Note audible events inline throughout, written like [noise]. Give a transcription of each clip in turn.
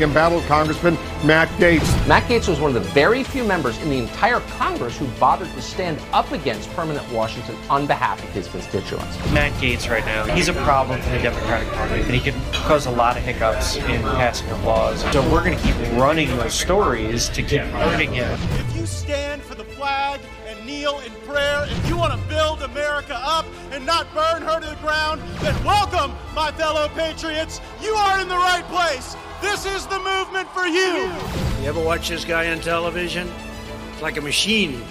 embattled Congressman Matt Gaetz. Matt Gaetz was one of the very few members in the entire Congress who bothered to stand up against permanent Washington on behalf of his constituents. Matt Gaetz, right now, he's a problem for the Democratic Party, and he can cause a lot of hiccups in passing of laws. So we're going to keep running those stories to keep hurting him. If you stand for the flag and kneel in prayer, if you want to build America up and not burn her to the ground, then welcome, my fellow patriots. You are in the right place. This is the movement for you. You ever watch this guy on television? It's like a machine.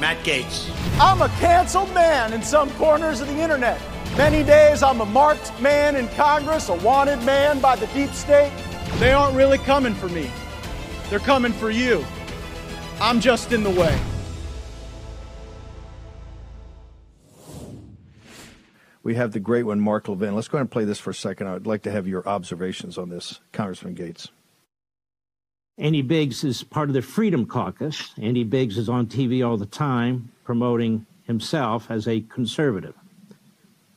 Matt Gaetz. I'm a canceled man in some corners of the internet. Many days I'm a marked man in Congress, a wanted man by the deep state. They aren't really coming for me. They're coming for you. I'm just in the way. We have the great one, Mark Levin. Let's go ahead and play this for a second. I'd like to have your observations on this, Congressman Gaetz. Andy Biggs is part of the Freedom Caucus. Andy Biggs is on TV all the time promoting himself as a conservative.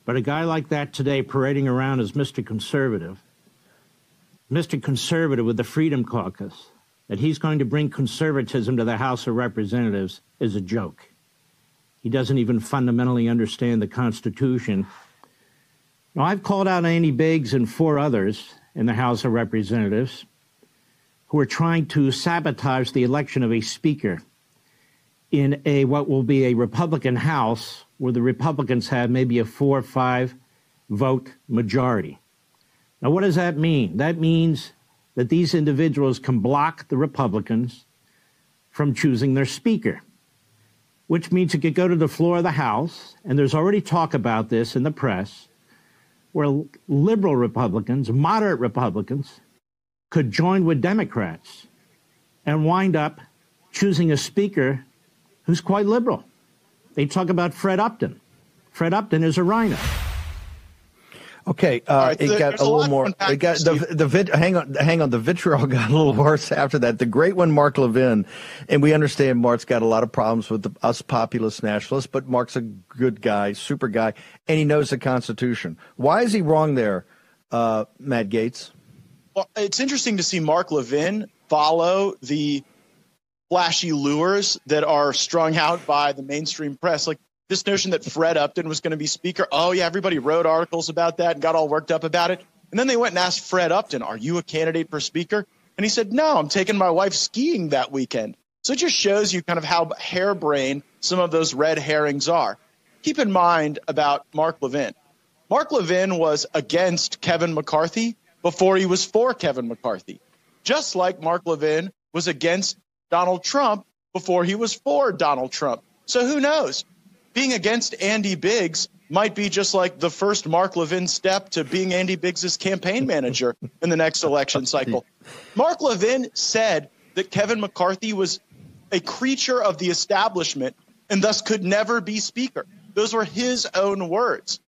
But a guy like that today parading around as Mr. Conservative, Mr. Conservative with the Freedom Caucus, that he's going to bring conservatism to the House of Representatives is a joke. He doesn't even fundamentally understand the Constitution. Now, I've called out Andy Biggs and four others in the House of Representatives who are trying to sabotage the election of a speaker in a what will be a Republican House where the Republicans have maybe a four or five vote majority. Now, what does that mean? That means that these individuals can block the Republicans from choosing their speaker which means it could go to the floor of the House, and there's already talk about this in the press, where liberal Republicans, moderate Republicans, could join with Democrats and wind up choosing a speaker who's quite liberal. They talk about Fred Upton. Fred Upton is a RINO. Okay, uh, right, it got a little more. It got the the vit, hang on, hang on. The vitriol [laughs] got a little worse after that. The great one, Mark Levin, and we understand Mark's got a lot of problems with the, us populist nationalists, but Mark's a good guy, super guy, and he knows the Constitution. Why is he wrong there, uh, Matt Gaetz? Well, it's interesting to see Mark Levin follow the flashy lures that are strung out by the mainstream press. Like this notion that Fred Upton was going to be speaker. Oh, yeah, everybody wrote articles about that and got all worked up about it. And then they went and asked Fred Upton, Are you a candidate for speaker? And he said, No, I'm taking my wife skiing that weekend. So it just shows you kind of how harebrained some of those red herrings are. Keep in mind about Mark Levin. Mark Levin was against Kevin McCarthy before he was for Kevin McCarthy, just like Mark Levin was against Donald Trump before he was for Donald Trump. So who knows? Being against Andy Biggs might be just like the first Mark Levin step to being Andy Biggs's campaign manager in the next election [laughs] cycle. Mark Levin said that Kevin McCarthy was a creature of the establishment and thus could never be speaker. Those were his own words.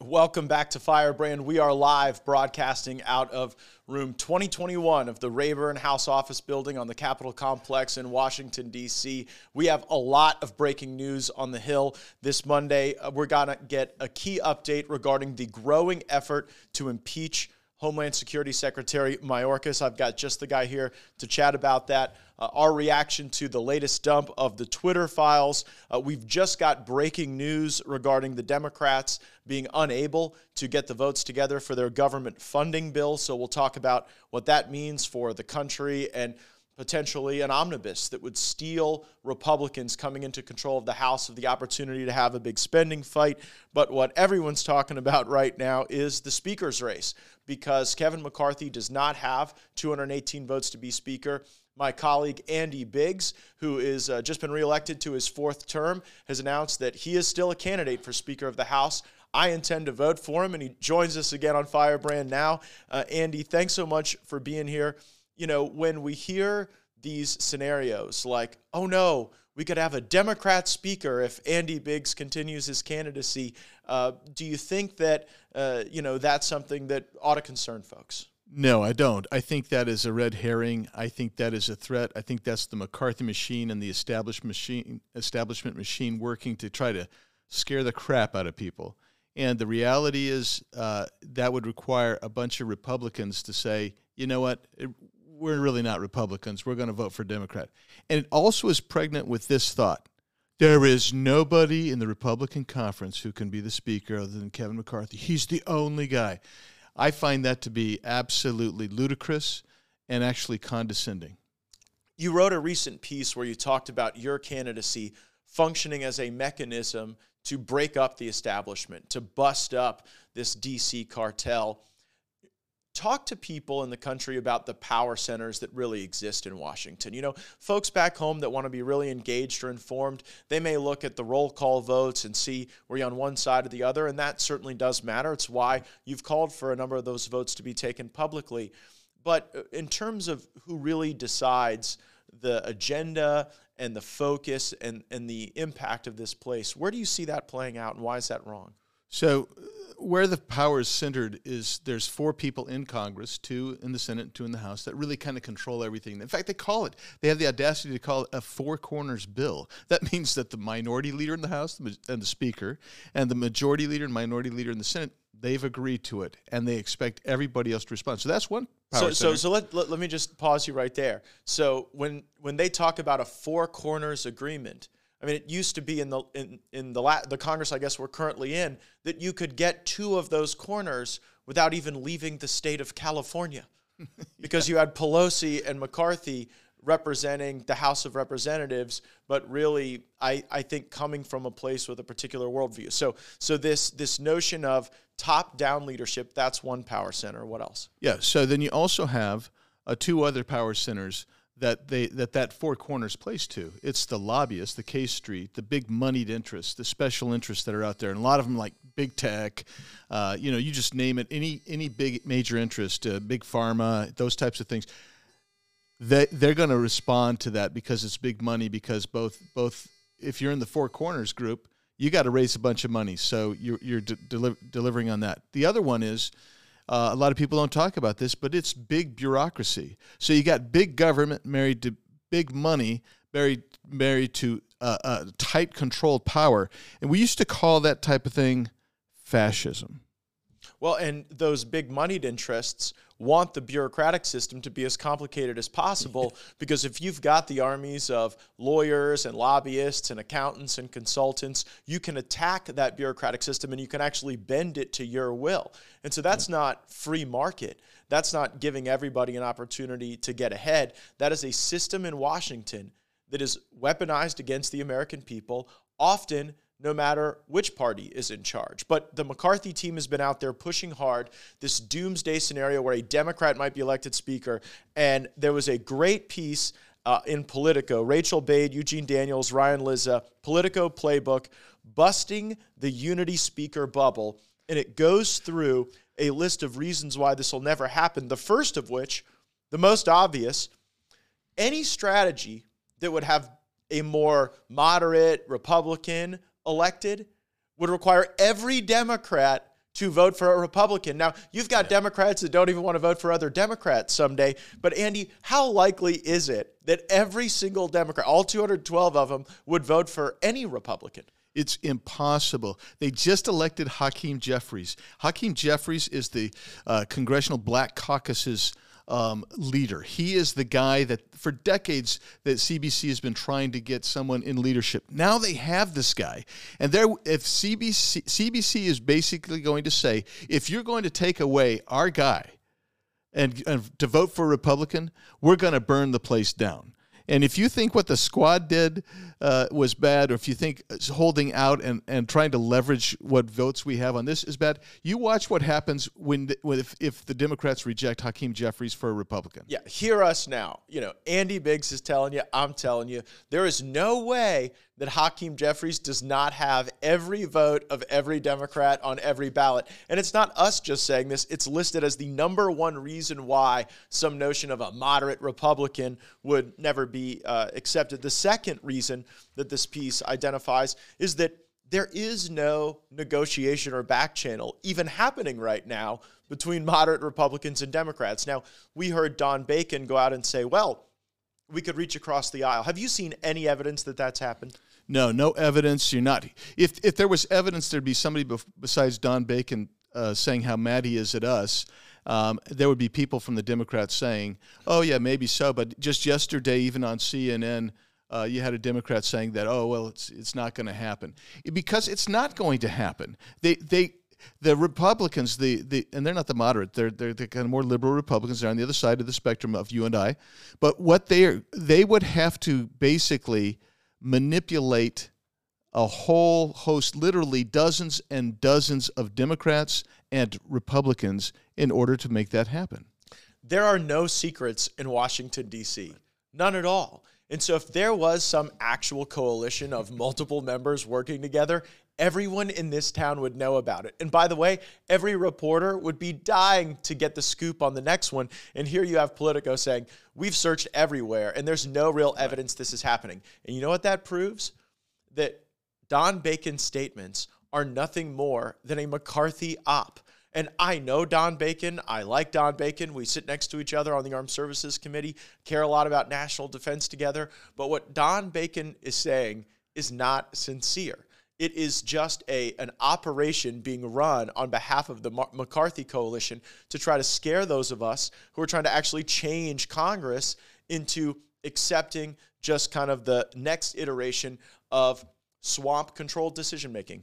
Welcome back to Firebrand. We are live broadcasting out of room 2021 of the Rayburn House Office Building on the Capitol Complex in Washington, D.C. We have a lot of breaking news on the Hill this Monday. Uh, we're going to get a key update regarding the growing effort to impeach Homeland Security Secretary Mayorkas. I've got just the guy here to chat about that. Uh, our reaction to the latest dump of the Twitter files. Uh, we've just got breaking news regarding the Democrats being unable to get the votes together for their government funding bill. So we'll talk about what that means for the country and potentially an omnibus that would steal Republicans coming into control of the House of the opportunity to have a big spending fight. But what everyone's talking about right now is the speaker's race because Kevin McCarthy does not have 218 votes to be speaker. My colleague Andy Biggs, who is uh, just been reelected to his fourth term, has announced that he is still a candidate for Speaker of the House. I intend to vote for him, and he joins us again on Firebrand now. Uh, Andy, thanks so much for being here you know, when we hear these scenarios like, oh no, we could have a Democrat speaker if Andy Biggs continues his candidacy. Uh, do you think that uh, you know that's something that ought to concern folks? No, I don't. I think that is a red herring. I think that is a threat. I think that's the McCarthy machine and the established machine, establishment machine working to try to scare the crap out of people. And the reality is uh, that would require a bunch of Republicans to say, you know what, it, we're really not Republicans. We're going to vote for Democrat. And it also is pregnant with this thought there is nobody in the Republican conference who can be the speaker other than Kevin McCarthy. He's the only guy. I find that to be absolutely ludicrous and actually condescending. You wrote a recent piece where you talked about your candidacy functioning as a mechanism to break up the establishment, to bust up this DC cartel talk to people in the country about the power centers that really exist in Washington. You know, folks back home that want to be really engaged or informed, they may look at the roll call votes and see were you on one side or the other, and that certainly does matter. It's why you've called for a number of those votes to be taken publicly. But uh, in terms of who really decides the agenda and the focus and, and the impact of this place, where do you see that playing out, and why is that wrong? So, where the power is centered is there's four people in Congress, two in the Senate, two in the House, that really kind of control everything. In fact, they call it, they have the audacity to call it a four corners bill. That [laughs] means that the minority leader in the House and the Speaker, and the majority leader and minority leader in the Senate, they've agreed to it, and they expect everybody else to respond. So that's one. so, so, so let, let, let me just pause you right there. So when when they talk about a four corners agreement, I mean, it used to be in the in in the la- the Congress, I guess we're currently in, that you could get two of those corners without even leaving the state of California, [laughs] because you had Pelosi and McCarthy representing the House of Representatives, but really, I, I think coming from a place with a particular worldview. So so this this notion of top down leadership, that's one power center. What else? Yeah. So then you also have uh, two other power centers that they that that four corners plays to. It's the lobbyists, the K Street, the big moneyed interests, the special interests that are out there, and a lot of them like big tech. Uh, you know, you just name it. Any any big major interest, uh, big pharma, those types of things. They they're going to respond to that because it's big money. Because both both if you're in the four corners group, you got to raise a bunch of money. So you're you're de- deli- delivering on that. The other one is uh, a lot of people don't talk about this, but it's big bureaucracy. So you got big government married to big money, married married to uh, uh, tight controlled power, and we used to call that type of thing fascism. Well, and those big moneyed interests want the bureaucratic system to be as complicated as possible [laughs] because if you've got the armies of lawyers and lobbyists and accountants and consultants, you can attack that bureaucratic system and you can actually bend it to your will. And so that's not free market. That's not giving everybody an opportunity to get ahead. That is a system in Washington that is weaponized against the American people, often no matter which party is in charge. But the McCarthy team has been out there pushing hard this doomsday scenario where a Democrat might be elected speaker. And there was a great piece uh, in Politico Rachel Bade, Eugene Daniels, Ryan Lizza, Politico playbook, busting the unity speaker bubble. And it goes through a list of reasons why this will never happen. The first of which, the most obvious, any strategy that would have a more moderate Republican elected would require every Democrat to vote for a Republican. Now, you've got Democrats that don't even want to vote for other Democrats someday. But, Andy, how likely is it that every single Democrat, all 212 of them, would vote for any Republican? It's impossible. They just elected Hakeem Jeffries. Hakeem Jeffries is the uh, Congressional Black Caucus's um, leader. He is the guy that for decades that CBC has been trying to get someone in leadership. Now they have this guy, and there, if CBC CBC is basically going to say, if you're going to take away our guy, and, and to vote for Republican, we're going to burn the place down. And if you think what the squad did uh, was bad, or if you think holding out and, and trying to leverage what votes we have on this is bad, you watch what happens when, when if, if the Democrats reject Hakeem Jeffries for a Republican. Yeah, hear us now. You know, Andy Biggs is telling you, I'm telling you, there is no way that Hakeem Jeffries does not have every vote of every Democrat on every ballot. And it's not us just saying this, it's listed as the number one reason why some notion of a moderate Republican would never be uh, accepted. The second reason that this piece identifies is that there is no negotiation or back channel even happening right now between moderate Republicans and Democrats. Now, we heard Don Bacon go out and say, well, we could reach across the aisle. Have you seen any evidence that that's happened? No, no evidence. You're not. If if there was evidence, there'd be somebody bef- besides Don Bacon uh, saying how mad he is at us. Um, there would be people from the Democrats saying, "Oh yeah, maybe so." But just yesterday, even on CNN, uh, you had a Democrat saying that, "Oh well, it's it's not going to happen," because it's not going to happen. They they the Republicans, the, the and they're not the moderate, they're, they're the kind of more liberal Republicans. They're on the other side of the spectrum of you and I. But what they are, they would have to basically manipulate a whole host, literally dozens and dozens of Democrats and Republicans in order to make that happen. There are no secrets in Washington, D.C., none at all. And so, if there was some actual coalition of multiple members working together, everyone in this town would know about it. And by the way, every reporter would be dying to get the scoop on the next one. And here you have Politico saying, We've searched everywhere, and there's no real evidence this is happening. And you know what that proves? That Don Bacon's statements are nothing more than a McCarthy op. And I know Don Bacon. I like Don Bacon. We sit next to each other on the Armed Services Committee, care a lot about national defense together. But what Don Bacon is saying is not sincere. It is just a an operation being run on behalf of the McCarthy coalition to try to scare those of us who are trying to actually change Congress into accepting just kind of the next iteration of swamp controlled decision making.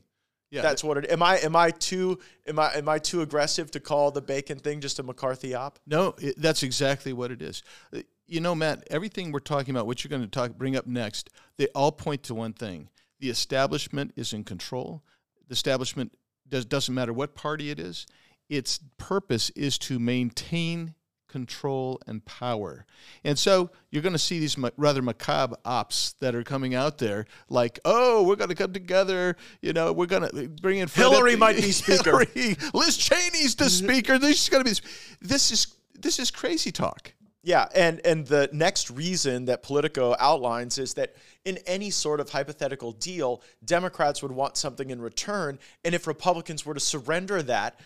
Yeah, that's what it. Am I am I too am I am I too aggressive to call the bacon thing just a McCarthy op? No, it, that's exactly what it is. Uh, you know, Matt, everything we're talking about, what you're going to talk bring up next, they all point to one thing: the establishment is in control. The establishment does doesn't matter what party it is. Its purpose is to maintain control and power. And so you're going to see these rather macabre ops that are coming out there, like, oh, we're going to come together. You know, we're going to uh, bring in Fred Hillary might be speaker. [laughs] Hillary, Liz Cheney's the mm-hmm. speaker. This is going to be. This is this is crazy talk. Yeah, and and the next reason that Politico outlines is that in any sort of hypothetical deal, Democrats would want something in return, and if Republicans were to surrender that,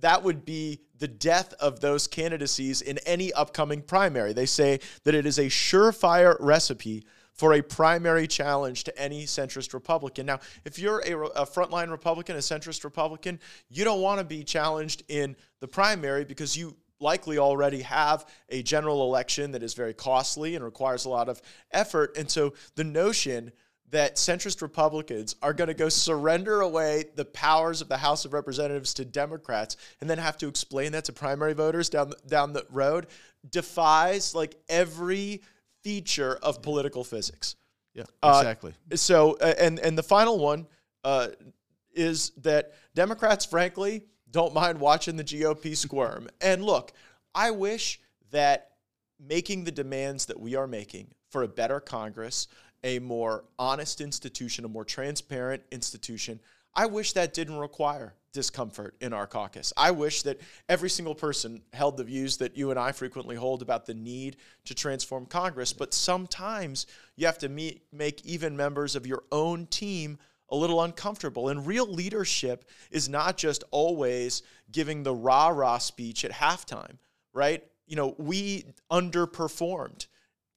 that would be the death of those candidacies in any upcoming primary. They say that it is a surefire recipe for a primary challenge to any centrist Republican. Now, if you're a, a frontline Republican, a centrist Republican, you don't want to be challenged in the primary because you likely already have a general election that is very costly and requires a lot of effort. And so the notion that centrist Republicans are going to go surrender away the powers of the House of Representatives to Democrats and then have to explain that to primary voters down the, down the road defies like every feature of political physics. Yeah, exactly. Uh, so, and and the final one uh, is that Democrats, frankly, don't mind watching the GOP squirm. And look, I wish that making the demands that we are making for a better Congress, a more honest institution, a more transparent institution, I wish that didn't require discomfort in our caucus. I wish that every single person held the views that you and I frequently hold about the need to transform Congress, but sometimes you have to meet, make even members of your own team a little uncomfortable. And real leadership is not just always giving the rah rah speech at halftime, right? You know, we underperformed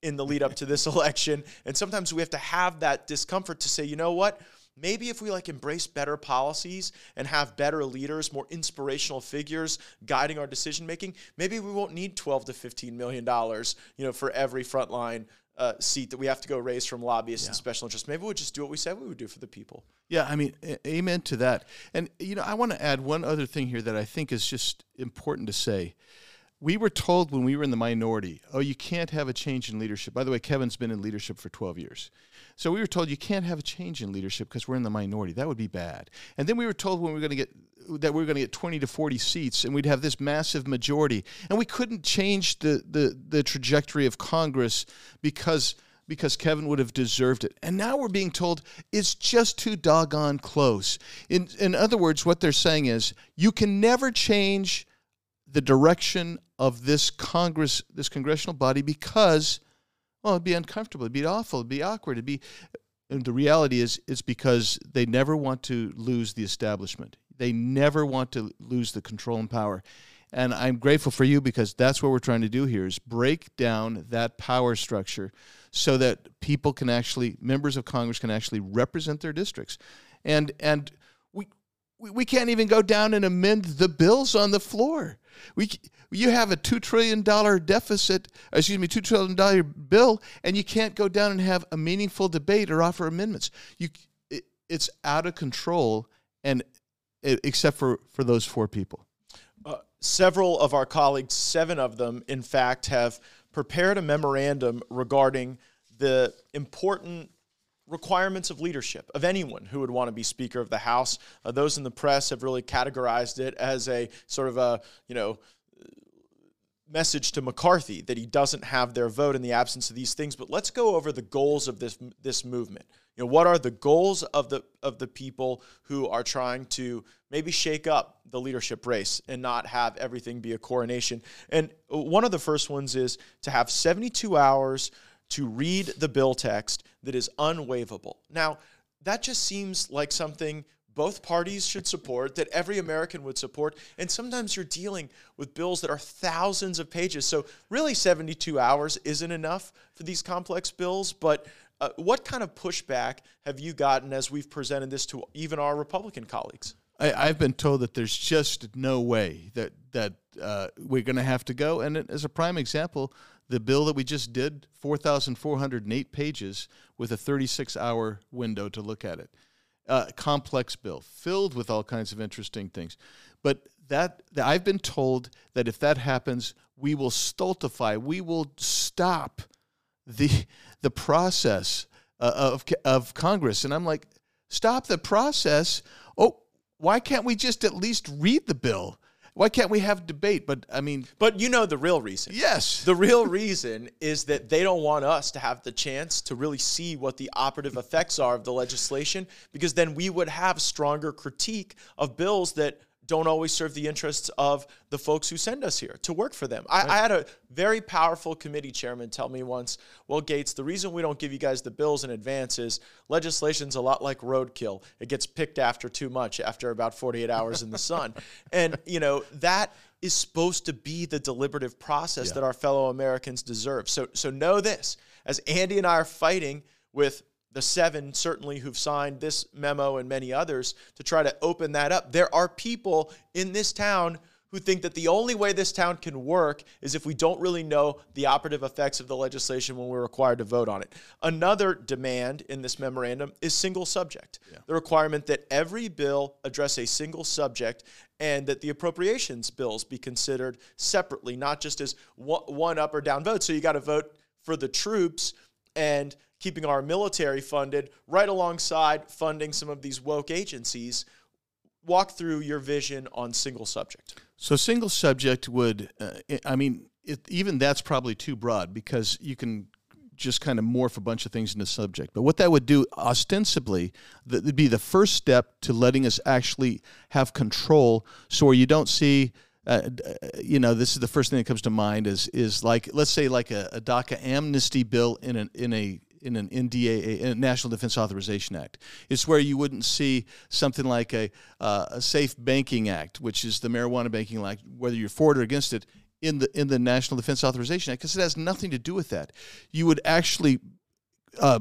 in the lead up to this [laughs] election. And sometimes we have to have that discomfort to say, you know what? Maybe if we like embrace better policies and have better leaders, more inspirational figures guiding our decision making, maybe we won't need 12 to 15 million dollars, you know, for every frontline uh, seat that we have to go raise from lobbyists yeah. and special interests. Maybe we'll just do what we said we would do for the people. Yeah, I mean, amen to that. And you know, I want to add one other thing here that I think is just important to say. We were told when we were in the minority, oh, you can't have a change in leadership. By the way, Kevin's been in leadership for 12 years. So we were told you can't have a change in leadership because we're in the minority. That would be bad. And then we were told when we were going to get that we were going to get 20 to 40 seats and we'd have this massive majority and we couldn't change the the the trajectory of Congress because because Kevin would have deserved it. And now we're being told it's just too doggone close. In in other words, what they're saying is you can never change the direction of this Congress, this congressional body because well, it'd be uncomfortable, it'd be awful, it'd be awkward, it'd be and the reality is it's because they never want to lose the establishment. They never want to lose the control and power. And I'm grateful for you because that's what we're trying to do here is break down that power structure so that people can actually members of Congress can actually represent their districts. And and we we can't even go down and amend the bills on the floor. We you have a two trillion dollar deficit, excuse me, two trillion dollar bill, and you can't go down and have a meaningful debate or offer amendments. You, it, it's out of control, and except for for those four people. Uh, several of our colleagues, seven of them, in fact, have prepared a memorandum regarding the important requirements of leadership of anyone who would want to be Speaker of the House. Uh, those in the press have really categorized it as a sort of a, you know, message to McCarthy that he doesn't have their vote in the absence of these things. But let's go over the goals of this this movement. You know, what are the goals of the of the people who are trying to maybe shake up the leadership race and not have everything be a coronation? And one of the first ones is to have 72 hours to read the bill text that is unwaivable. Now, that just seems like something both parties should support, that every American would support. And sometimes you're dealing with bills that are thousands of pages. So, really, 72 hours isn't enough for these complex bills. But uh, what kind of pushback have you gotten as we've presented this to even our Republican colleagues? I, have been told that there's just no way that that uh, we're going to have to go. And as a prime example, the bill that we just did, 4,408 pages with a 36 hour window to look at it. Uh, complex bill filled with all kinds of interesting things. But that I've been told that if that happens, we will stultify, we will stop the [laughs] the process uh, of of Congress. And I'm like, stop the process. Oh, why can't we just at least read the bill? Why can't we have debate? But I mean, but you know the real reason. Yes. The real reason is that they don't want us to have the chance to really see what the operative effects are of the legislation because then we would have stronger critique of bills that don't always serve the interests of the folks who send us here to work for them. I, I, had a very powerful committee chairman tell me once, well, Gaetz, the reason we don't give you guys the bills in advance is legislation's a lot like roadkill. It gets picked after too much, after about 48 hours in the sun. [laughs] And, you know, that is supposed to be the deliberative process yeah. that our fellow Americans deserve. So, so know this as Andy and I are fighting with the seven certainly who've signed this memo and many others to try to open that up. There are people in this town who think that the only way this town can work is if we don't really know the operative effects of the legislation when we're required to vote on it. Another demand in this memorandum is single subject. Yeah. The requirement that every bill address a single subject and that the appropriations bills be considered separately, not just as one up or down vote. So you got to vote for the troops and keeping our military funded right alongside funding some of these woke agencies. Walk through your vision on single subject. So, single subject would, uh, I mean, it, even that's probably too broad because you can just kind of morph a bunch of things into subject. But what that would do ostensibly, that would be the first step to letting us actually have control so where you don't see uh, you know, this is the first thing that comes to mind is is like let's say like a, a DACA amnesty bill in an in a in an NDA, a National Defense Authorization Act. It's where you wouldn't see something like a, uh, a Safe Banking Act, which is the Marijuana Banking Act, whether you're for it or against it, in the in the National Defense Authorization Act, because it has nothing to do with that. You would actually uh,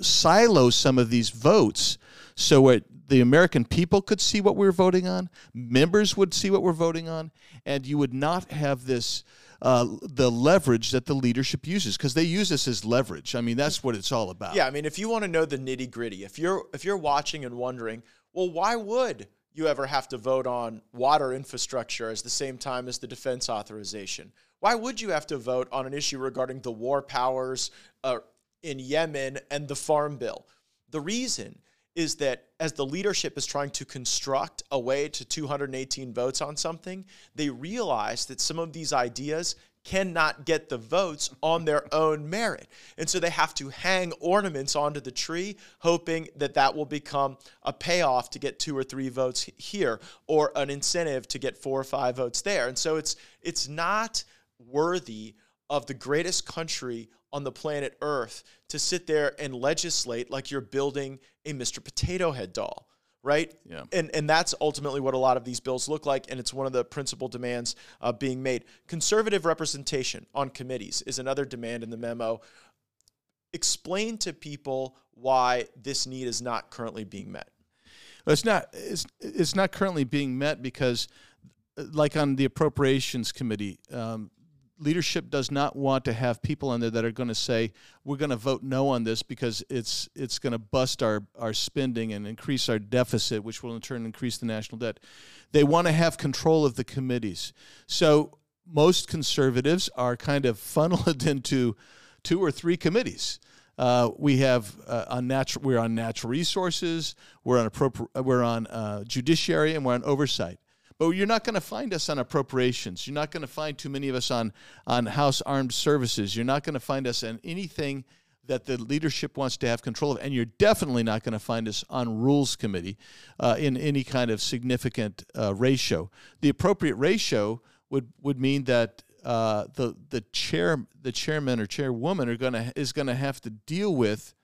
silo some of these votes so it, the American people could see what we we're voting on, members would see what we're voting on, and you would not have this uh, the leverage that the leadership uses because they use this as leverage. I mean, that's what it's all about. Yeah, I mean, if you want to know the nitty gritty, if you're if you're watching and wondering, well, why would you ever have to vote on water infrastructure at the same time as the defense authorization? Why would you have to vote on an issue regarding the war powers uh, in Yemen and the farm bill? The reason is that as the leadership is trying to construct a way to 218 votes on something, they realize that some of these ideas cannot get the votes on their own merit. And so they have to hang ornaments onto the tree, hoping that that will become a payoff to get two or three votes here or an incentive to get four or five votes there. And so it's it's not worthy of the greatest country on the planet Earth to sit there and legislate like you're building a Mr. Potato Head doll, right? Yeah. And and that's ultimately what a lot of these bills look like, and it's one of the principal demands uh, being made. Conservative representation on committees is another demand in the memo. Explain to people why this need is not currently being met. Well, it's not. It's it's not currently being met because, uh, like on the appropriations committee, um, leadership does not want to have people in there that are going to say we're going to vote no on this because it's it's going to bust our our spending and increase our deficit which will in turn increase the national debt. They want to have control of the committees. So most conservatives are kind of funneled [laughs] into two or three committees. Uh, we have uh, on natural we're on natural resources we're on appropri- we're on uh, judiciary and we're on oversight but you're not going to find us on appropriations. You're not going to find too many of us on, on House Armed Services. You're not going to find us on anything that the leadership wants to have control of. And you're definitely not going to find us on Rules Committee uh, in any kind of significant uh, ratio. The appropriate ratio would, would mean that uh, the the chair the chairman or chairwoman are gonna is gonna have to deal with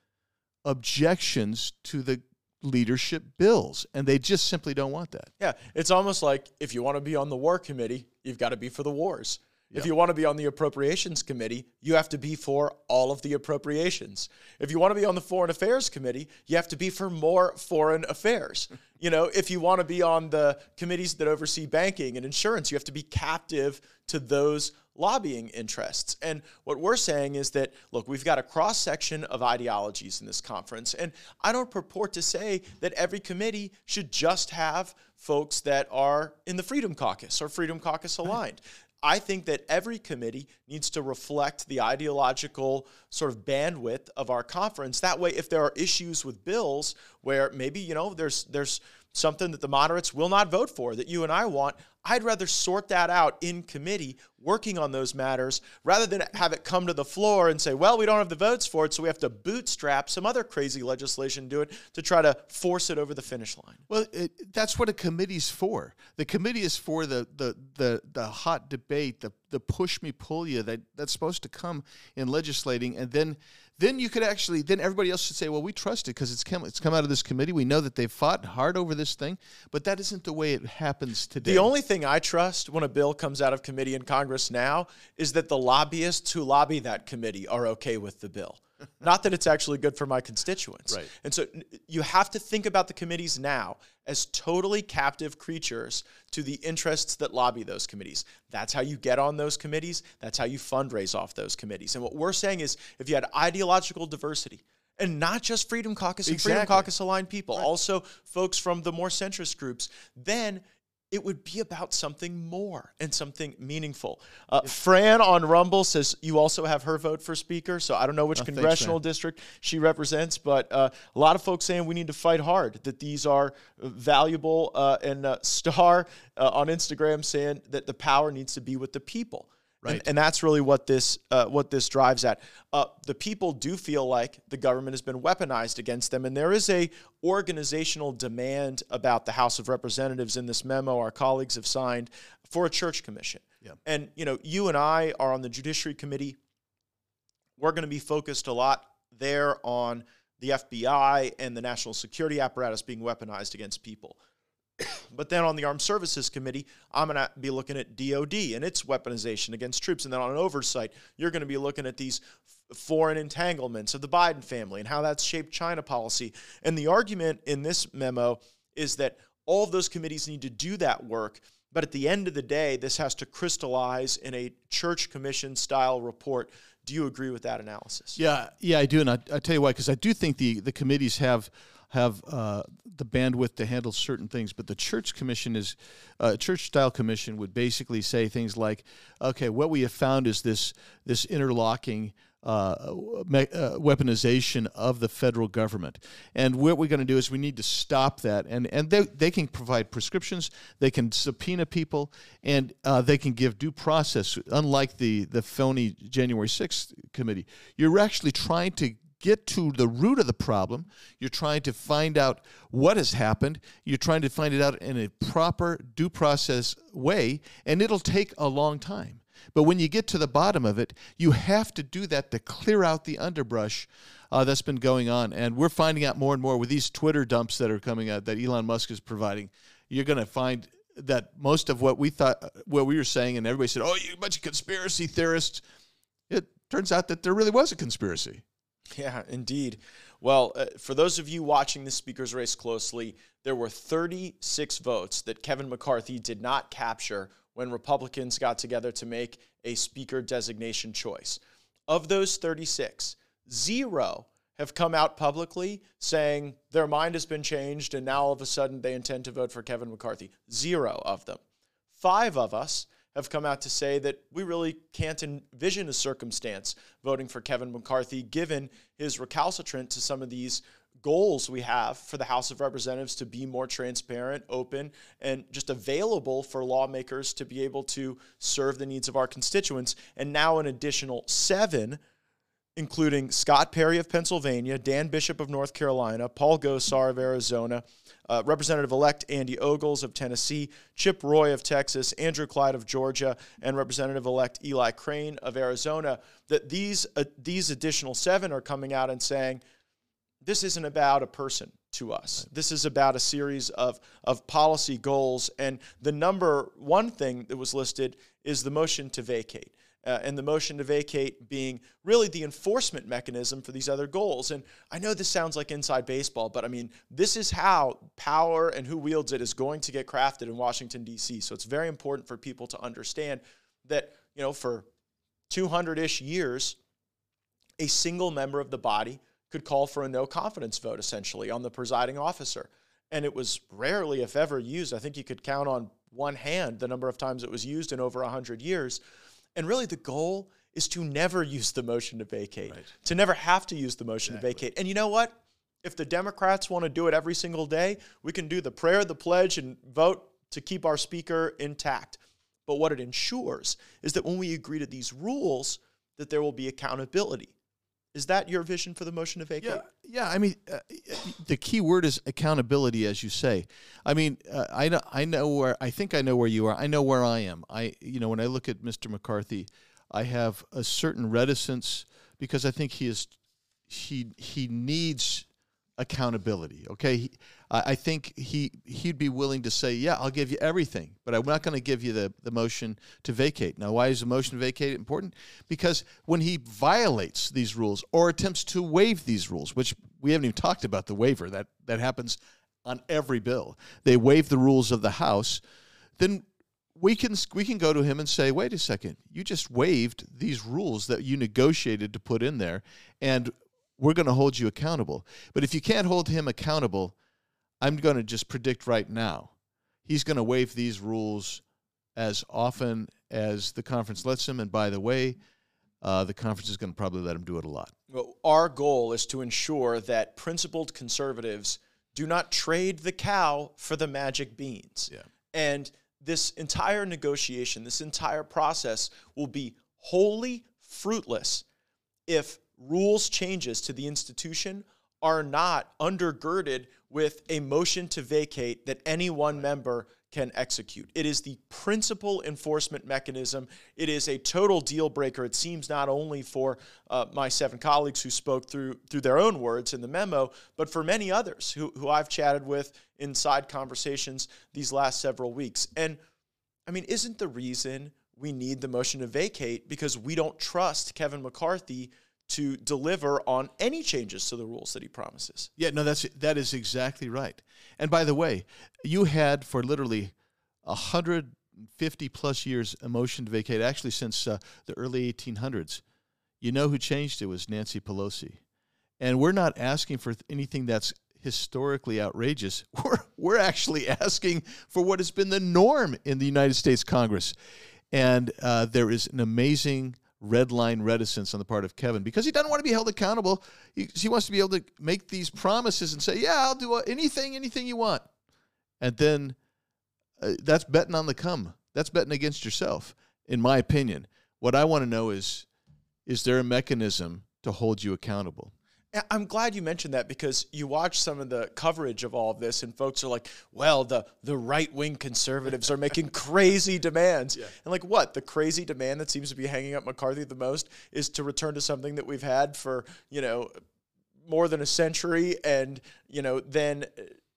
objections to the leadership bills, and they just simply don't want that. Yeah, it's almost like if you want to be on the war committee, you've got to be for the wars. Yep. If you want to be on the appropriations committee, you have to be for all of the appropriations. If you want to be on the foreign affairs committee, you have to be for more foreign affairs. [laughs] you know, if you want to be on the committees that oversee banking and insurance, you have to be captive to those lobbying interests. And what we're saying is that, look, we've got a cross section of ideologies in this conference. And I don't purport to say that every committee should just have folks that are in the Freedom Caucus or Freedom Caucus [laughs] aligned. I think that every committee needs to reflect the ideological sort of bandwidth of our conference. That way, if there are issues with bills where maybe, you know, there's there's something that the moderates will not vote for that you and I want, I'd rather sort that out in committee, working on those matters, rather than have it come to the floor and say, well, we don't have the votes for it, so we have to bootstrap some other crazy legislation, do it to try to force it over the finish line. Well, it, that's what a committee's for. The committee is for the the the, the hot debate, the the push me pull you that that's supposed to come in legislating, and then then you could actually then everybody else should say well we trust it because it's come it's come out of this committee. We know that they've fought hard over this thing. But that isn't the way it happens today. The only thing i trust when a bill comes out of committee in congress now is that the lobbyists who lobby that committee are okay with the bill not that it's actually good for my constituents. Right. And so you have to think about the committees now as totally captive creatures to the interests that lobby those committees. That's how you get on those committees. That's how you fundraise off those committees. And what we're saying is if you had ideological diversity, and not just Freedom Caucus and exactly. Freedom Caucus aligned people, right. also folks from the more centrist groups, then it would be about something more and something meaningful. Uh, Fran on Rumble says you also have her vote for Speaker, so I don't know which oh, congressional thanks, district she represents, but uh, a lot of folks saying we need to fight hard, that these are valuable, uh, and uh, Star uh, on Instagram saying that the power needs to be with the people. Right. And, and, that's really what this uh, what this drives at. Uh, the people do feel like the government has been weaponized against them, and there is a organizational demand about the House of Representatives in this memo our colleagues have signed for a church commission. Yep. And you know, you and I are on the Judiciary Committee. We're going to be focused a lot there on the FBI and the national security apparatus being weaponized against people. [coughs] But then on the Armed Services Committee, I'm going to be looking at DOD and its weaponization against troops. And then on an oversight, you're going to be looking at these foreign entanglements of the Biden family and how that's shaped China policy. And the argument in this memo is that all of those committees need to do that work. But at the end of the day, this has to crystallize in a church commission style report. Do you agree with that analysis? Yeah, yeah, I do, and I, I tell you why. Because I do think the the committees have have uh, the bandwidth to handle certain things. But the church commission is uh, church style commission would basically say things like, okay, what we have found is this this interlocking. Uh, me- uh, weaponization of the federal government. And what we're going to do is we need to stop that. And, and they, they can provide prescriptions, they can subpoena people, and uh, they can give due process, unlike the, the phony January 6th committee. You're actually trying to get to the root of the problem. You're trying to find out what has happened. You're trying to find it out in a proper due process way, and it'll take a long time. But when you get to the bottom of it, you have to do that to clear out the underbrush uh, that's been going on. And we're finding out more and more with these Twitter dumps that are coming out that Elon Musk is providing. You're going to find that most of what we thought, what we were saying, and everybody said, "Oh, you bunch of conspiracy theorists." It turns out that there really was a conspiracy. [laughs] Yeah, indeed. Well, uh, for those of you watching the speaker's race closely, there were 36 votes that Kevin McCarthy did not capture when Republicans got together to make a speaker designation choice. Of those 36, zero have come out publicly saying their mind has been changed and now all of a sudden they intend to vote for Kevin McCarthy. Zero of them. Five of us have come out to say that we really can't envision a circumstance voting for Kevin McCarthy given his recalcitrant to some of these goals we have for the House of Representatives to be more transparent, open, and just available for lawmakers to be able to serve the needs of our constituents. And now an additional seven, including Scott Perry of Pennsylvania, Dan Bishop of North Carolina, Paul Gosar of Arizona, uh, Representative elect Andy Ogles of Tennessee, Chip Roy of Texas, Andrew Clyde of Georgia, and Representative elect Eli Crane of Arizona, that these, uh, these additional seven are coming out and saying, this isn't about a person to us. This is about a series of, of policy goals. And the number one thing that was listed is the motion to vacate. Uh, and the motion to vacate being really the enforcement mechanism for these other goals. And I know this sounds like inside baseball, but I mean, this is how power and who wields it is going to get crafted in Washington, D.C. So it's very important for people to understand that, you know, for 200 ish years, a single member of the body could call for a no confidence vote essentially on the presiding officer. And it was rarely, if ever, used. I think you could count on one hand the number of times it was used in over 100 years. And really, the goal is to never use the motion to vacate, right. to never have to use the motion exactly. to vacate. And you know what? If the Democrats want to do it every single day, we can do the prayer, the pledge, and vote to keep our speaker intact. But what it ensures is that when we agree to these rules, that there will be accountability. Is that your vision for the motion to vacate? Yeah, yeah. I mean, uh, the key word is accountability, as you say. I mean, uh, I know, I know where I think I know where you are. I know where I am. I, you know, when I look at Mr. McCarthy, I have a certain reticence because I think he is, he he needs accountability. Okay, he, I think he he'd be willing to say, "Yeah, I'll give you everything, but I'm not going to give you the the motion to vacate." Now, why is the motion to vacate important? Because when he violates these rules or attempts to waive these rules, which we haven't even talked about the waiver that that happens on every bill, they waive the rules of the House, then we can we can go to him and say, "Wait a second, you just waived these rules that you negotiated to put in there, and we're going to hold you accountable. But if you can't hold him accountable, I'm going to just predict right now he's going to waive these rules as often as the conference lets him. And by the way, uh, the conference is going to probably let him do it a lot. Well, our goal is to ensure that principled conservatives do not trade the cow for the magic beans. Yeah. And this entire negotiation, this entire process will be wholly fruitless if rules changes to the institution are not undergirded with a motion to vacate that any one member can execute. It is the principal enforcement mechanism. It is a total deal breaker. It seems not only for uh, my seven colleagues who spoke through through their own words in the memo, but for many others who, who I've chatted with inside conversations these last several weeks. And I mean, isn't the reason we need the motion to vacate because we don't trust Kevin McCarthy to deliver on any changes to the rules that he promises. Yeah, no, that's that is exactly right. And by the way, you had for literally a hundred fifty plus years a motion to vacate, actually since uh, the early 1800s. You know who changed it was Nancy Pelosi, and we're not asking for anything that's historically outrageous. [laughs] We're we're actually asking for what has been the norm in the United States Congress, and uh, there is an amazing red line reticence on the part of Kevin because he doesn't want to be held accountable. He, he wants to be able to make these promises and say, "Yeah, I'll do anything, anything you want," and then uh, that's betting on the come. That's betting against yourself, in my opinion. What I want to know is, is there a mechanism to hold you accountable? I'm glad you mentioned that because you watch some of the coverage of all of this, and folks are like, "Well, the the right wing conservatives are making [laughs] crazy demands." Yeah. And like, what? The crazy demand that seems to be hanging up McCarthy the most is to return to something that we've had for you know more than a century, and you know then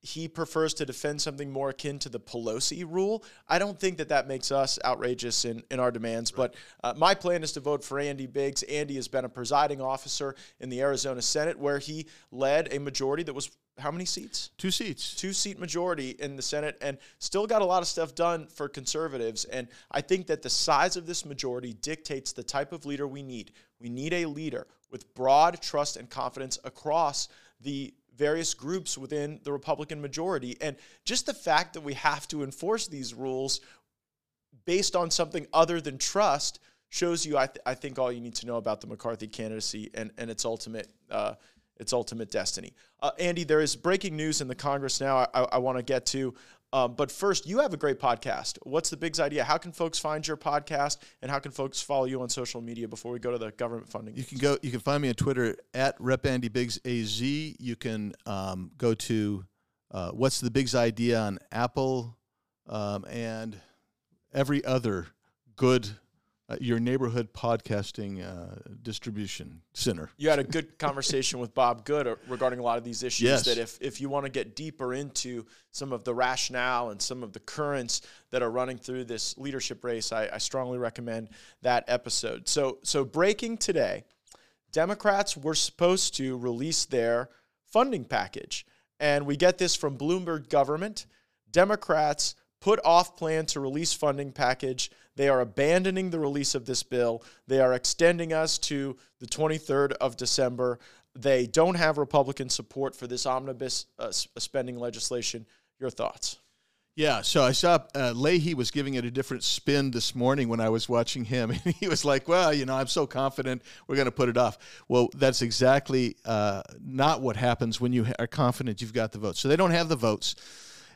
he prefers to defend something more akin to the Pelosi rule. I don't think that that makes us outrageous in, in our demands, right. but uh, my plan is to vote for Andy Biggs. Andy has been a presiding officer in the Arizona Senate where he led a majority that was how many seats? Two seats. Two seat majority in the Senate and still got a lot of stuff done for conservatives. And I think that the size of this majority dictates the type of leader we need. We need a leader with broad trust and confidence across the various groups within the Republican majority. And just the fact that we have to enforce these rules based on something other than trust shows you, I, th- I think, all you need to know about the McCarthy candidacy and, and its ultimate. Uh, its ultimate destiny. Uh, Andy, there is breaking news in the Congress now. I, I want to get to. Um, but first, you have a great podcast. What's the Biggs idea? How can folks find your podcast, and how can folks follow you on social media before we go to the government funding? You can go. You can find me on Twitter at Rep Andy Biggs Az. You can um, go to uh, What's the Biggs idea on Apple um, and every other good uh, your neighborhood podcasting uh, distribution center. You had a good [laughs] conversation with Bob Good uh, regarding a lot of these issues. Yes. That if, if you want to get deeper into some of the rationale and some of the currents that are running through this leadership race, I, I strongly recommend that episode. So, so breaking today, Democrats were supposed to release their funding package. And we get this from Bloomberg government. Democrats put off plan to release funding package. They are abandoning the release of this bill. They are extending us to the 23rd of December. They don't have Republican support for this omnibus uh, spending legislation. Your thoughts? Yeah, so I saw uh, Leahy was giving it a different spin this morning when I was watching him. [laughs] He was like, well, you know, I'm so confident we're going to put it off. Well, that's exactly uh, not what happens when you are confident you've got the votes. So they don't have the votes.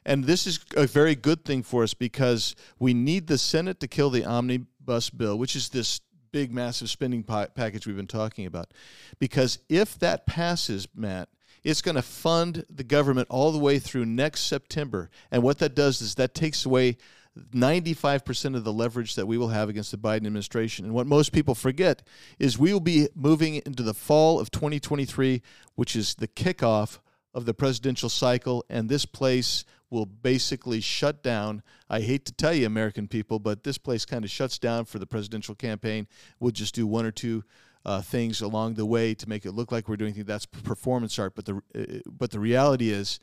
And this is a very good thing for us because we need the Senate to kill the omnibus bill, which is this big, massive spending package we've been talking about. Because if that passes, Matt, it's going to fund the government all the way through next September. And what that does is that takes away 95% of the leverage that we will have against the Biden administration. And what most people forget is we will be moving into the fall of 2023, which is the kickoff of the presidential cycle, and this place will basically shut down. I hate to tell you, American people, but this place kind of shuts down for the presidential campaign. We'll just do one or two uh, things along the way to make it look like we're doing things. That's performance art, but the uh, but the reality is,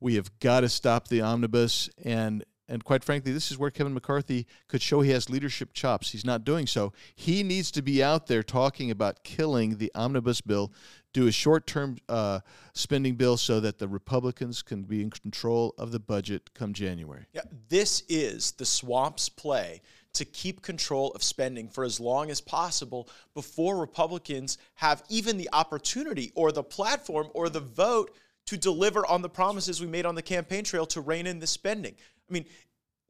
we have got to stop the omnibus and and quite frankly, this is where Kevin McCarthy could show he has leadership chops. He's not doing so. He needs to be out there talking about killing the omnibus bill, do a short term uh, spending bill so that the Republicans can be in control of the budget come January. Yeah, this is the swamp's play to keep control of spending for as long as possible before Republicans have even the opportunity or the platform or the vote to deliver on the promises we made on the campaign trail to rein in the spending. I mean,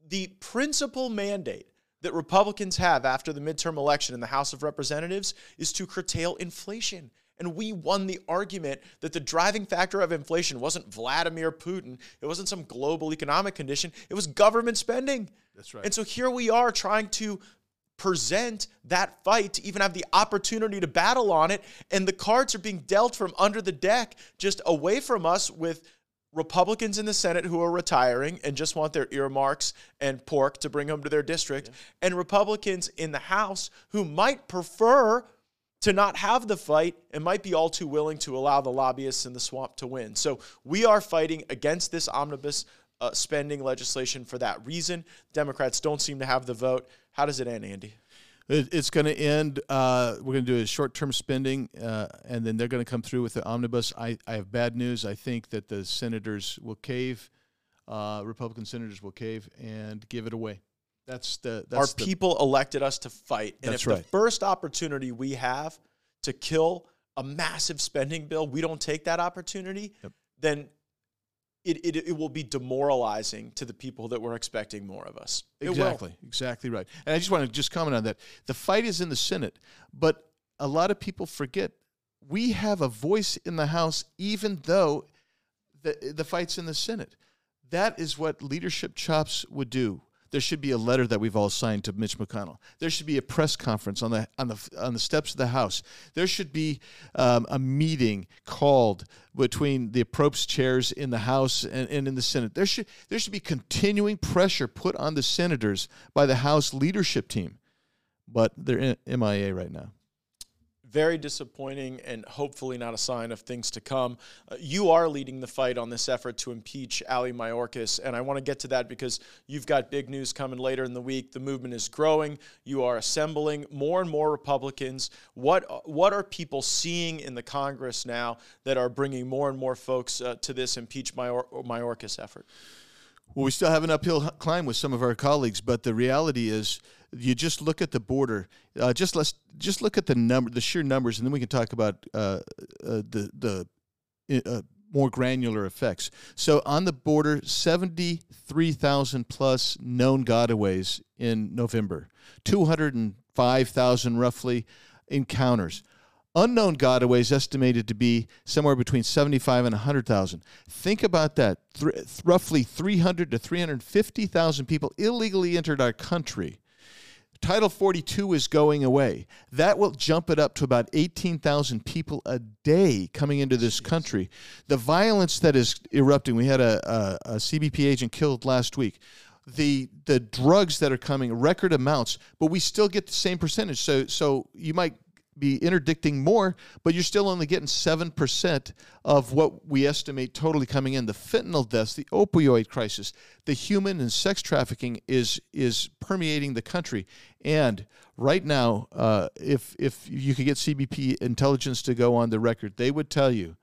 the principal mandate that Republicans have after the midterm election in the House of Representatives is to curtail inflation. And we won the argument that the driving factor of inflation wasn't Vladimir Putin, it wasn't some global economic condition, it was government spending. That's right. And so here we are trying to present that fight to even have the opportunity to battle on it. And the cards are being dealt from under the deck, just away from us with Republicans in the Senate who are retiring and just want their earmarks and pork to bring home to their district, yeah. and Republicans in the House who might prefer to not have the fight and might be all too willing to allow the lobbyists in the swamp to win. So we are fighting against this omnibus uh, spending legislation for that reason. Democrats don't seem to have the vote. How does it end, Andy? It's going to end. Uh, we're going to do a short-term spending, uh, and then they're going to come through with the omnibus. I, I have bad news. I think that the senators will cave. Uh, Republican senators will cave and give it away. That's the that's our the, people elected us to fight, and if right. the first opportunity we have to kill a massive spending bill, we don't take that opportunity, yep. then it, it, it will be demoralizing to the people that were expecting more of us. It exactly, will. exactly right. And I just want to just comment on that. The fight is in the Senate, but a lot of people forget we have a voice in the House, even though the the fight's in the Senate. That is what leadership chops would do. There should be a letter that we've all signed to Mitch McConnell. There should be a press conference on the on the on the steps of the House. There should be um, a meeting called between the appropriate chairs in the House and, and in the Senate. There should there should be continuing pressure put on the senators by the House leadership team, but they're MIA right now very disappointing and hopefully not a sign of things to come. Uh, you are leading the fight on this effort to impeach Ali Mayorkas, and I want to get to that because you've got big news coming later in the week. The movement is growing. You are assembling more and more Republicans. What what are people seeing in the Congress now that are bringing more and more folks uh, to this impeach Mayor- Mayorkas effort? Well, we still have an uphill climb with some of our colleagues, but the reality is, you just look at the border. Uh, just let's just look at the number, the sheer numbers, and then we can talk about uh, uh, the the uh, more granular effects. So on the border, seventy three thousand plus known gotaways in November, two hundred and five thousand roughly encounters. Unknown gotaways estimated to be somewhere between 75 and 100,000. Think about that. Th- roughly 300 to 350,000 people illegally entered our country. Title 42 is going away. That will jump it up to about 18,000 people a day coming into this country. The violence that is erupting, we had a, a, a CBP agent killed last week the the drugs that are coming record amounts but we still get the same percentage so so you might be interdicting more, but you're still only getting 7% of what we estimate totally coming in. The fentanyl deaths, the opioid crisis, the human and sex trafficking is is permeating the country. And right now, uh, if if you could get CBP intelligence to go on the record, they would tell you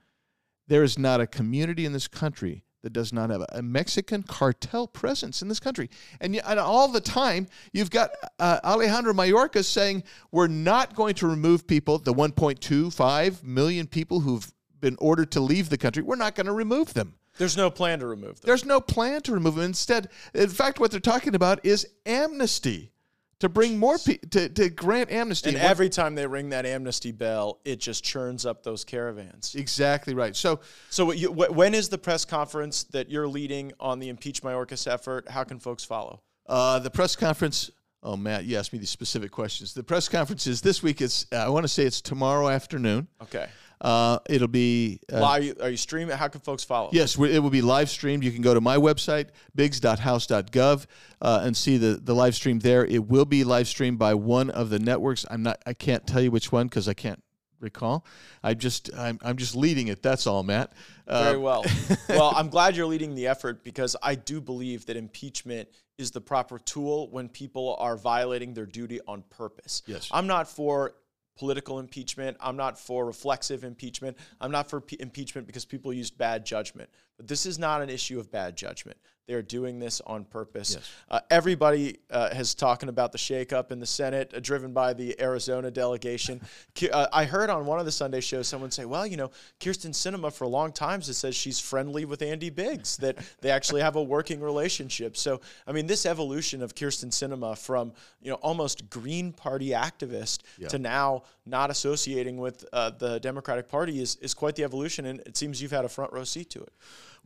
there is not a community in this country that does not have a Mexican cartel presence in this country. And, and all the time, you've got uh, Alejandro Mayorkas saying, we're not going to remove people, the 1.25 million people who've been ordered to leave the country, we're not going to remove them. There's no plan to remove them. There's no plan to remove them. Instead, in fact, what they're talking about is amnesty to bring more people to, to grant amnesty. And every time they ring that amnesty bell, it just churns up those caravans. Exactly right. So, so you, when is the press conference that you're leading on the impeach Mayorkas effort? How can folks follow? Uh, the press conference. Oh, Matt, you asked me these specific questions. The press conference is this week. It's uh, I want to say it's tomorrow afternoon. Okay. Uh, it'll be uh, live. Are you streaming? How can folks follow? Yes, it will be live streamed. You can go to my website, biggs.house.gov, uh, and see the, the live stream there. It will be live streamed by one of the networks. I'm not. I can't tell you which one because I can't recall. I just I'm, I'm just leading it. That's all, Matt. Uh, Very well. [laughs] well, I'm glad you're leading the effort because I do believe that impeachment is the proper tool when people are violating their duty on purpose. Yes. I'm not for political impeachment. I'm not for reflexive impeachment. I'm not for impeachment because people used bad judgment. But this is not an issue of bad judgment. They are doing this on purpose. Yes. Uh, everybody uh, has talking about the shakeup in the Senate, uh, driven by the Arizona delegation. [laughs] Uh, I heard on one of the Sunday shows someone say, "Well, you know, Kyrsten Sinema for a long time has says she's friendly with Andy Biggs, that [laughs] they actually have a working relationship." So, I mean, this evolution of Kyrsten Sinema from you know almost Green Party activist yeah. to now not associating with uh, the Democratic Party is is quite the evolution, and it seems you've had a front row seat to it.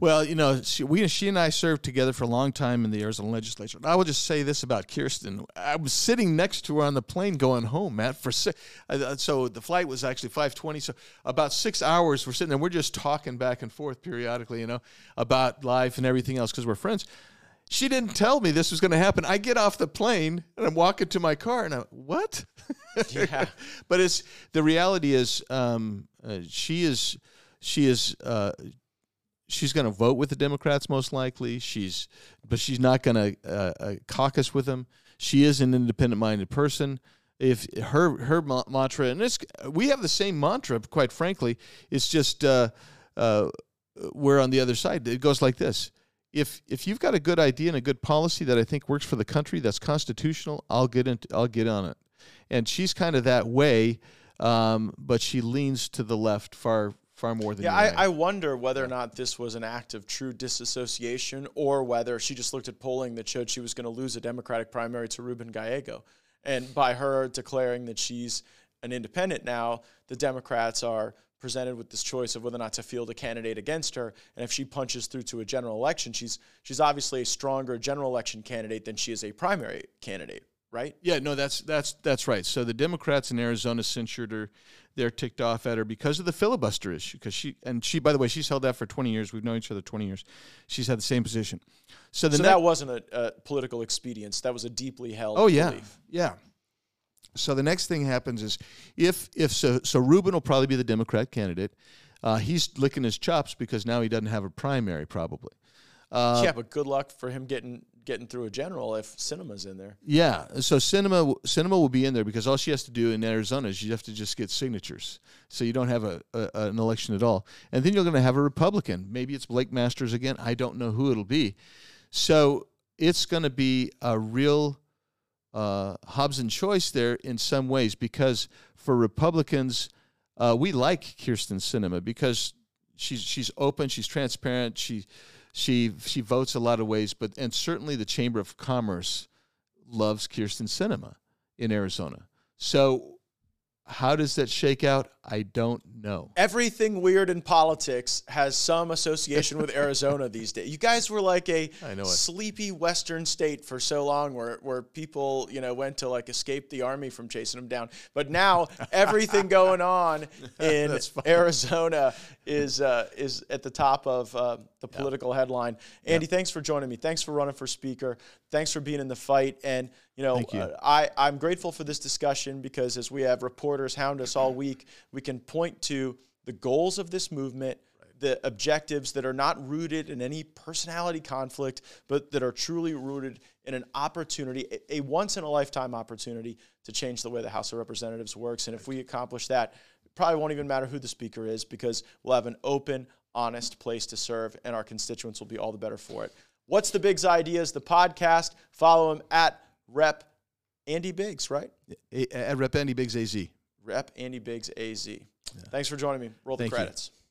Well, you know, she, we she and I served together for a long time in the Arizona legislature. I will just say this about Kyrsten. I was sitting next to her on the plane going home, Matt. For six, uh, so the flight was actually five twenty. So about six hours, we're sitting there. We're just talking back and forth periodically, you know, about life and everything else because we're friends. She didn't tell me this was going to happen. I get off the plane and I'm walking to my car, and I'm what? [laughs] Yeah. but it's the reality is um, uh, she is she is uh, she's going to vote with the Democrats most likely. She's, but she's not going to uh, uh, caucus with them. She is an independent-minded person. If her her mantra, and it's we have the same mantra, quite frankly, it's just uh, uh, we're on the other side. It goes like this: if if you've got a good idea and a good policy that I think works for the country, that's constitutional, I'll get into, I'll get on it. And she's kind of that way, um, but she leans to the left far far more than yeah. I, I, wonder whether or not this was an act of true disassociation, or whether she just looked at polling that showed she was going to lose a Democratic primary to Ruben Gallego, and by her declaring that she's an independent now, the Democrats are presented with this choice of whether or not to field a candidate against her. And if she punches through to a general election, she's she's obviously a stronger general election candidate than she is a primary candidate, right? Yeah, no, that's that's that's right. So the Democrats in Arizona censured her. They're ticked off at her because of the filibuster issue. Because she and she, by the way, she's held that for 20 years. We've known each other 20 years. She's had the same position. So, so ne- that wasn't a, a, political expedience. That was a deeply held. Oh yeah, belief. yeah. So the next thing happens is if if so so Ruben will probably be the Democrat candidate. Uh, he's licking his chops because now he doesn't have a primary probably. Uh, yeah, but good luck for him getting getting through a general if Sinema's in there. Yeah, so cinema Sinema will be in there because all she has to do in Arizona is you have to just get signatures, so you don't have a, a an election at all, and then you're going to have a Republican. Maybe it's Blake Masters again. I don't know who it'll be. So it's going to be a real uh, Hobson choice there in some ways because for Republicans, uh, we like Kyrsten Sinema because she's she's open, she's transparent, she she she votes a lot of ways, but and certainly the Chamber of Commerce loves Kyrsten Sinema in Arizona. So how does that shake out? I don't know. Everything weird in politics has some association with Arizona [laughs] these days. You guys were like a sleepy Western state for so long, where where people you know went to like escape the army from chasing them down. But now everything going on [laughs] in Arizona is uh, is at the top of uh, the political yep. headline. Andy, yep. thanks for joining me. Thanks for running for speaker. Thanks for being in the fight. And you know, you. Uh, I I'm grateful for this discussion because as we have reporters hound us all week, we can point to the goals of this movement. The objectives that are not rooted in any personality conflict, but that are truly rooted in an opportunity, a, a once in a lifetime opportunity to change the way the House of Representatives works. And if we accomplish that, probably won't even matter who the speaker is because we'll have an open, honest place to serve, and our constituents will be all the better for it. What's the Biggs Ideas? The podcast. Follow him at Rep Andy Biggs, right? At Rep Andy Biggs AZ. Rep Andy Biggs AZ. Yeah. Thanks for joining me. Roll the credits. You.